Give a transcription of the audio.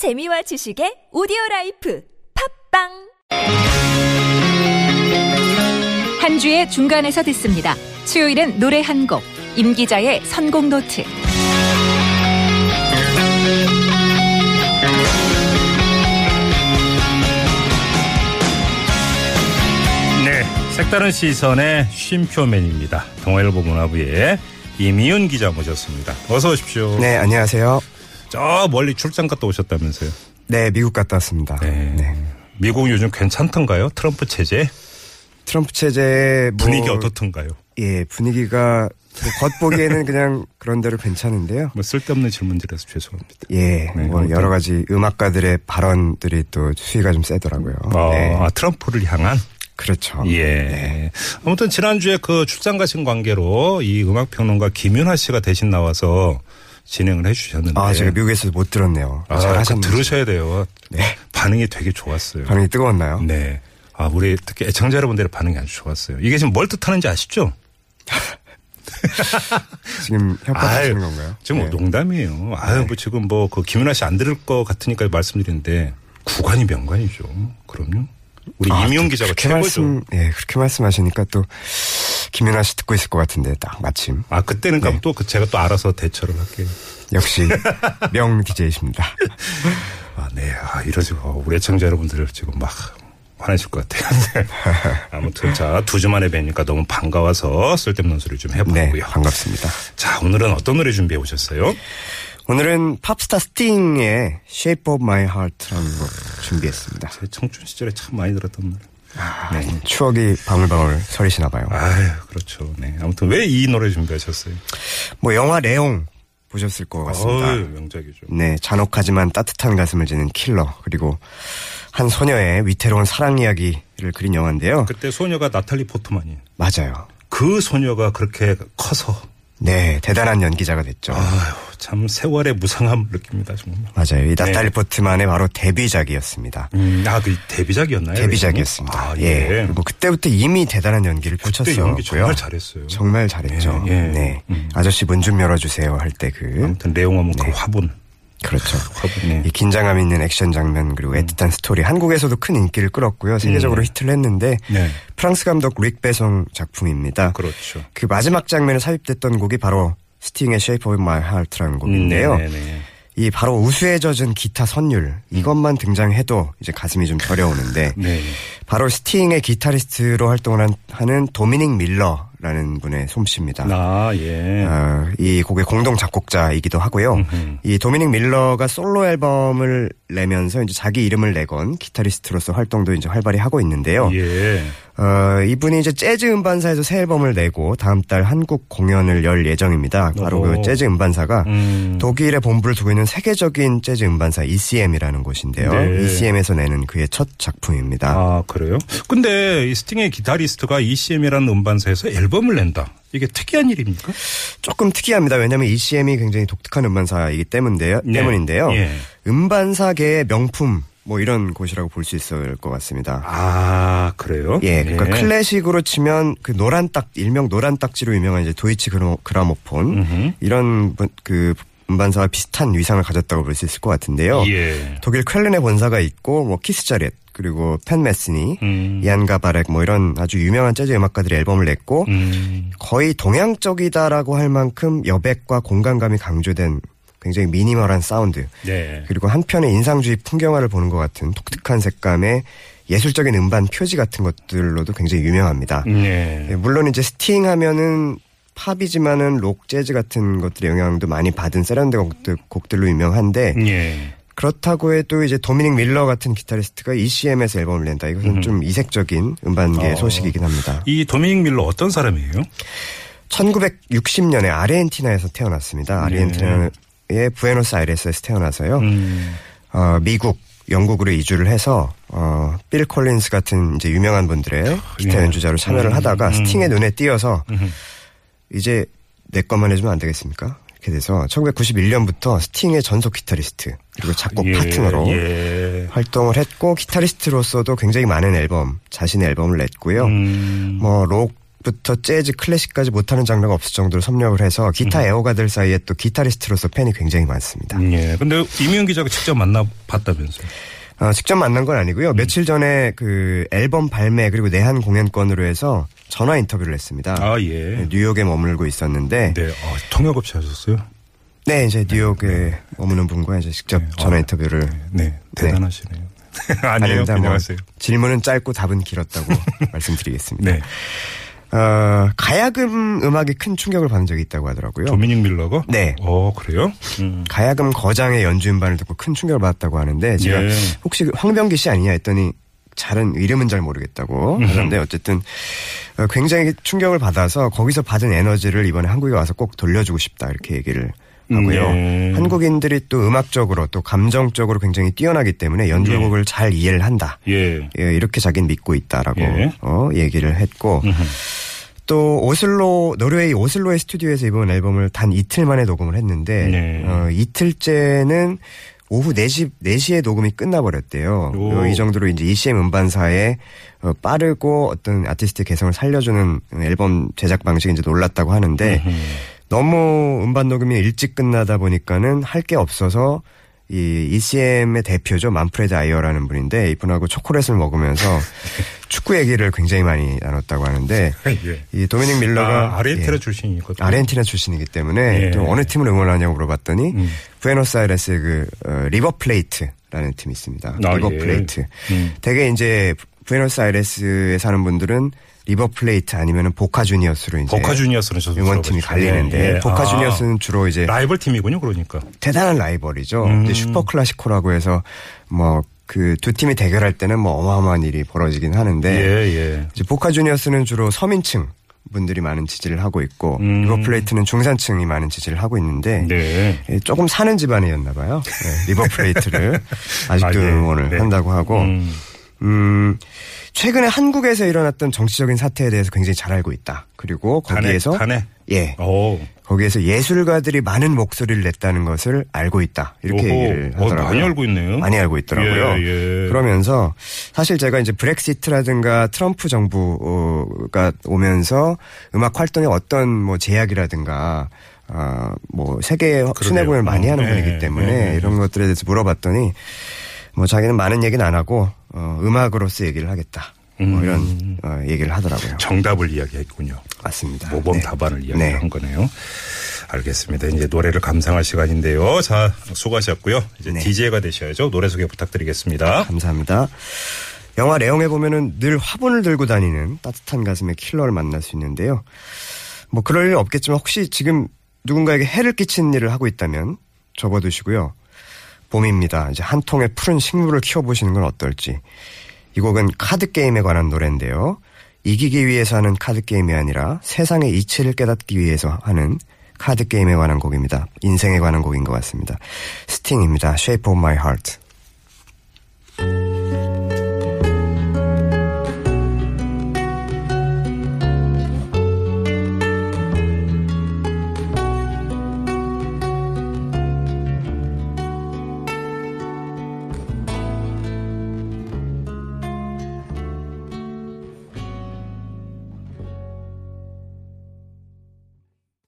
재미와 지식의 오디오 라이프 팟빵 한 주의 중간에서 듣습니다. 수요일은 노래 한 곡, 임 기자의 선곡 노트. 네, 색다른 시선의 쉼표맨입니다. 동아일보 문화부의 임희윤 기자 모셨습니다. 어서 오십시오. 네, 안녕하세요. 저 멀리 출장 갔다 오셨다면서요. 네, 미국 갔다 왔습니다. 네. 네. 미국 요즘 괜찮던가요? 트럼프 체제 트럼프 체제 뭐, 분위기 어떻던가요? 예, 분위기가 뭐 겉보기에는 그냥 그런 대로 괜찮은데요. 뭐 쓸데없는 질문들에서 죄송합니다. 예, 네, 뭐. 여러 가지 음악가들의 발언들이 또 수위가 좀 세더라고요. 어, 네, 아, 트럼프를 향한 그렇죠. 예. 아무튼 지난주에 그 출장 가신 관계로 이 음악 평론가 김윤아 씨가 대신 나와서 진행을 해주셨는데. 아, 제가 미국에서 못 들었네요. 아, 잘그 하셨는지. 들으셔야 돼요. 네. 반응이 되게 좋았어요. 반응이 뜨거웠나요? 네. 아, 우리 특히 애청자 여러분들의 반응이 아주 좋았어요. 이게 지금 뭘 뜻하는지 아시죠? 지금 협박하시는 아유, 건가요? 지금 네. 농담이에요. 아유, 뭐 지금 뭐 그 김윤아 씨 안 들을 것 같으니까 말씀드리는데 구관이 명관이죠. 그럼요. 우리 아, 또 기자가 그렇게 최고죠. 말씀, 예, 그렇게 말씀하시니까 또 김윤아 씨 듣고 있을 것 같은데 딱 마침 아, 그때는 그럼 네. 또그 제가 또 알아서 대처를 할게요. 역시 명 DJ이십니다. 아, 네. 아, 이러지. 어, 우리 애청자 여러분들 지금 막 화내실 것 같아요. 아무튼 자, 두 주 만에 뵈니까 너무 반가워서 쓸데없는 소리 좀 네, 해보고요. 반갑습니다. 자, 오늘은 어떤 노래 준비해 오셨어요? 오늘은 팝스타 스팅의 Shape of My Heart라는 곡 준비했습니다. 제 청춘 시절에 참 많이 들었던 노래. 네. 추억이 방울방울 서리시나 봐요. 아유, 그렇죠. 네. 아무튼 왜 이 노래 준비하셨어요? 뭐 영화 내용 보셨을 것 같습니다. 어유, 명작이죠. 네, 잔혹하지만 따뜻한 가슴을 지는 킬러 그리고 한 소녀의 위태로운 사랑 이야기를 그린 영화인데요. 그때 소녀가 나탈리 포트만이에요. 맞아요. 그 소녀가 그렇게 커서 네, 대단한 연기자가 됐죠. 아유, 참 세월의 무상함을 느낍니다, 정말. 맞아요. 이 나탈리 네. 포트만의 바로 데뷔작이었습니다. 음, 아, 그 데뷔작이었나요? 데뷔작이었습니다. 아, 예. 예. 그리고 그때부터 이미 대단한 연기를 펼쳤었고요. 연기 정말 잘했어요. 정말 잘했죠. 예, 예. 네. 음. 아저씨 문 좀 열어주세요 할 때 그. 아무튼 레옹하면 그 화분. 그렇죠. 화분. 네. 이 긴장감 있는 액션 장면 그리고 애틋한 스토리 한국에서도 큰 인기를 끌었고요. 세계적으로 히트를 했는데 음. 네. 프랑스 감독 뤽 베송 작품입니다. 그렇죠. 그 마지막 장면에 삽입됐던 곡이 바로 스팅의 Shape of My Heart라는 곡인데요. 음, 네네네. 이 바로 우수에 젖은 기타 선율 이것만 등장해도 이제 가슴이 좀 저려오는데 네. 바로 스팅의 기타리스트로 활동을 한- 하는 도미닉 밀러라는 분의 솜씨입니다. 아, 예. 어, 이 곡의 공동 작곡자이기도 하고요. 음흠. 이 도미닉 밀러가 솔로 앨범을 내면서 이제 자기 이름을 내건 기타리스트로서 활동도 이제 활발히 하고 있는데요. 예. 어, 이분이 이제 재즈 음반사에서 새 앨범을 내고 다음 달 한국 공연을 열 예정입니다. 바로 어허. 그 재즈 음반사가 음. 독일에 본부를 두고 있는 세계적인 재즈 음반사 ECM이라는 곳인데요. 네. ECM에서 내는 그의 첫 작품입니다. 아, 그래요? 근데 이 스팅의 기타리스트가 ECM이라는 음반사에서 앨범을 낸다. 이게 특이한 일입니까? 조금 특이합니다. 왜냐하면 ECM이 굉장히 독특한 음반사이기 때문인데요. 네. 때문인데요. 예. 음반사계의 명품 뭐 이런 곳이라고 볼 수 있을 것 같습니다. 아, 그래요? 예, 그러니까 클래식으로 치면 그 노란 딱 일명 노란 딱지로 유명한 이제 도이치 그라- 그라모폰 음흠. 이런 분- 그 음반사와 비슷한 위상을 가졌다고 볼 수 있을 것 같은데요. 예. 독일 쾰른에 본사가 있고 뭐 키스 자렛 그리고 팻 메스니, 음. 얀 가바렉 뭐 이런 아주 유명한 재즈 음악가들이 앨범을 냈고 음. 거의 동양적이다라고 할 만큼 여백과 공간감이 강조된 굉장히 미니멀한 사운드 네. 그리고 한편의 인상주의 풍경화를 보는 것 같은 독특한 색감의 예술적인 음반 표지 같은 것들로도 굉장히 유명합니다. 네. 예, 물론 이제 스팅 하면은 팝이지만은 록 재즈 같은 것들의 영향도 많이 받은 세련된 곡들, 곡들로 유명한데 예. 그렇다고 해도 이제 도미닉 밀러 같은 기타리스트가 ECM에서 앨범을 낸다. 이것은 좀 이색적인 음반계의 어. 소식이긴 합니다. 이 도미닉 밀러 어떤 사람이에요? 1960년에 아르헨티나에서 태어났습니다. 아르헨티나 의 부에노스아이레스에서 태어나서요. 네. 음. 어, 미국, 영국으로 이주를 해서 어, 빌 콜린스 같은 이제 유명한 분들의 기타 예. 연주자로 참여를 음, 하다가 음. 스팅의 눈에 띄어서 음. 이제 내 것만 해주면 안 되겠습니까? 이렇게 돼서 1991년부터 스팅의 전속 기타리스트 그리고 작곡 예, 파트너로 예. 활동을 했고 기타리스트로서도 굉장히 많은 앨범 자신의 앨범을 냈고요. 음. 뭐록락 부터 재즈, 클래식까지 못하는 장르가 없을 정도로 섭렵을 해서 기타 애호가들 사이에 또 기타리스트로서 팬이 굉장히 많습니다. 음, 예. 근데 이미영 기자가 직접 만나 봤다면서요? 어, 직접 만난 건 아니고요. 며칠 전에 그 앨범 발매 그리고 내한 공연권으로 해서 전화 인터뷰를 했습니다. 아, 예. 뉴욕에 머물고 있었는데 네. 어, 통역 없이 하셨어요? 네, 이제 뉴욕에 머무는 분과 이제 직접 전화 인터뷰를 네. 대단하시네요. 아니에요. 아닙니다. 뭐 하세요. 질문은 짧고 답은 길었다고 말씀드리겠습니다. 네. 어, 가야금 음악이 큰 충격을 받은 적이 있다고 하더라고요. 도미닉 밀러가? 네. 어, 그래요? 음. 가야금 거장의 연주 음반을 듣고 큰 충격을 받았다고 하는데 제가 예. 혹시 황병기 씨 아니냐 했더니 잘은 이름은 잘 모르겠다고 음. 하는데 어쨌든 어, 굉장히 충격을 받아서 거기서 받은 에너지를 이번에 한국에 와서 꼭 돌려주고 싶다 이렇게 얘기를 하고요. 예. 한국인들이 또 음악적으로 또 감정적으로 굉장히 뛰어나기 때문에 연주곡을 잘 이해를 한다. 예. 예, 이렇게 자기는 믿고 있다라고 예. 어, 얘기를 했고 음흠. 또 오슬로 노르웨이 오슬로의 스튜디오에서 이번 앨범을 단 이틀 만에 녹음을 했는데 네. 어, 이틀째는 오후 4시 4시에 녹음이 끝나버렸대요. 오. 어, 이 정도로 이제 ECM 음반사의 어, 빠르고 어떤 아티스트의 개성을 살려주는 앨범 제작 방식이 이제 놀랐다고 하는데 너무 음반 녹음이 일찍 끝나다 보니까는 할 게 없어서 이 ECM의 대표죠 만프레드 아이어라는 분인데 이분하고 초콜릿을 먹으면서 축구 얘기를 굉장히 많이 나눴다고 하는데 예. 이 도미닉 밀러가 아, 아르헨티나 예, 출신이거든요. 아르헨티나 출신이기 때문에 예. 또 어느 팀을 응원하냐고 물어봤더니 음. 부에노스아이레스의 그 어, 리버 플레이트라는 팀이 있습니다. 아, 리버 예. 플레이트. 음. 되게 이제 부에노스아이레스에 사는 분들은 리버 플레이트 아니면은 보카 주니어스로 이제 보카 주니어스는 저도 응원팀이. 갈리는데 예. 보카 아, 주니어스는 주로 이제 라이벌 팀이군요, 그러니까. 대단한 라이벌이죠. 음. 근데 슈퍼 클래시코라고 해서 뭐 그 두 팀이 대결할 때는 뭐 어마어마한 일이 벌어지긴 하는데 예, 예. 이제 보카 주니어스는 주로 서민층 분들이 많은 지지를 하고 있고 음. 리버 플레이트는 중산층이 많은 지지를 하고 있는데 네. 예, 조금 사는 집안이었나 봐요. 네, 리버 플레이트를 아직도 아, 네. 응원을 네. 한다고 하고 음. 음, 최근에 한국에서 일어났던 정치적인 사태에 대해서 굉장히 잘 알고 있다. 그리고 거기에서 가네. 예 오. 거기에서 예술가들이 많은 목소리를 냈다는 것을 알고 있다. 이렇게 오호. 얘기를 어, 하더라고요. 많이 알고 있네요. 많이 알고 있더라고요. 예, 예. 그러면서 사실 제가 이제 브렉시트라든가 트럼프 정부가 오면서 음악 활동에 어떤 뭐 제약이라든가 아, 뭐 세계 순회 공연을 많이 하는 어, 분이기 예, 때문에 예. 이런 것들에 대해서 물어봤더니 뭐 자기는 많은 얘기는 안 하고 어, 음악으로서 얘기를 하겠다. 뭐 음. 이런 어, 얘기를 하더라고요. 정답을 이야기했군요. 맞습니다. 모범 네. 답안을 네. 이야기한 거네요. 알겠습니다. 이제 노래를 감상할 시간인데요. 자, 수고하셨고요. 이제 네. DJ가 되셔야죠. 노래 소개 부탁드리겠습니다. 감사합니다. 영화 내용에 보면은 늘 화분을 들고 다니는 따뜻한 가슴의 킬러를 만날 수 있는데요. 뭐 그럴 일 없겠지만 혹시 지금 누군가에게 해를 끼치는 일을 하고 있다면 접어두시고요. 봄입니다. 이제 한 통의 푸른 식물을 키워보시는 건 어떨지. 이 곡은 카드 게임에 관한 노래인데요. 이기기 위해서 하는 카드 게임이 아니라 세상의 이치를 깨닫기 위해서 하는 카드 게임에 관한 곡입니다. 인생에 관한 곡인 것 같습니다. 스팅입니다. Shape of My Heart.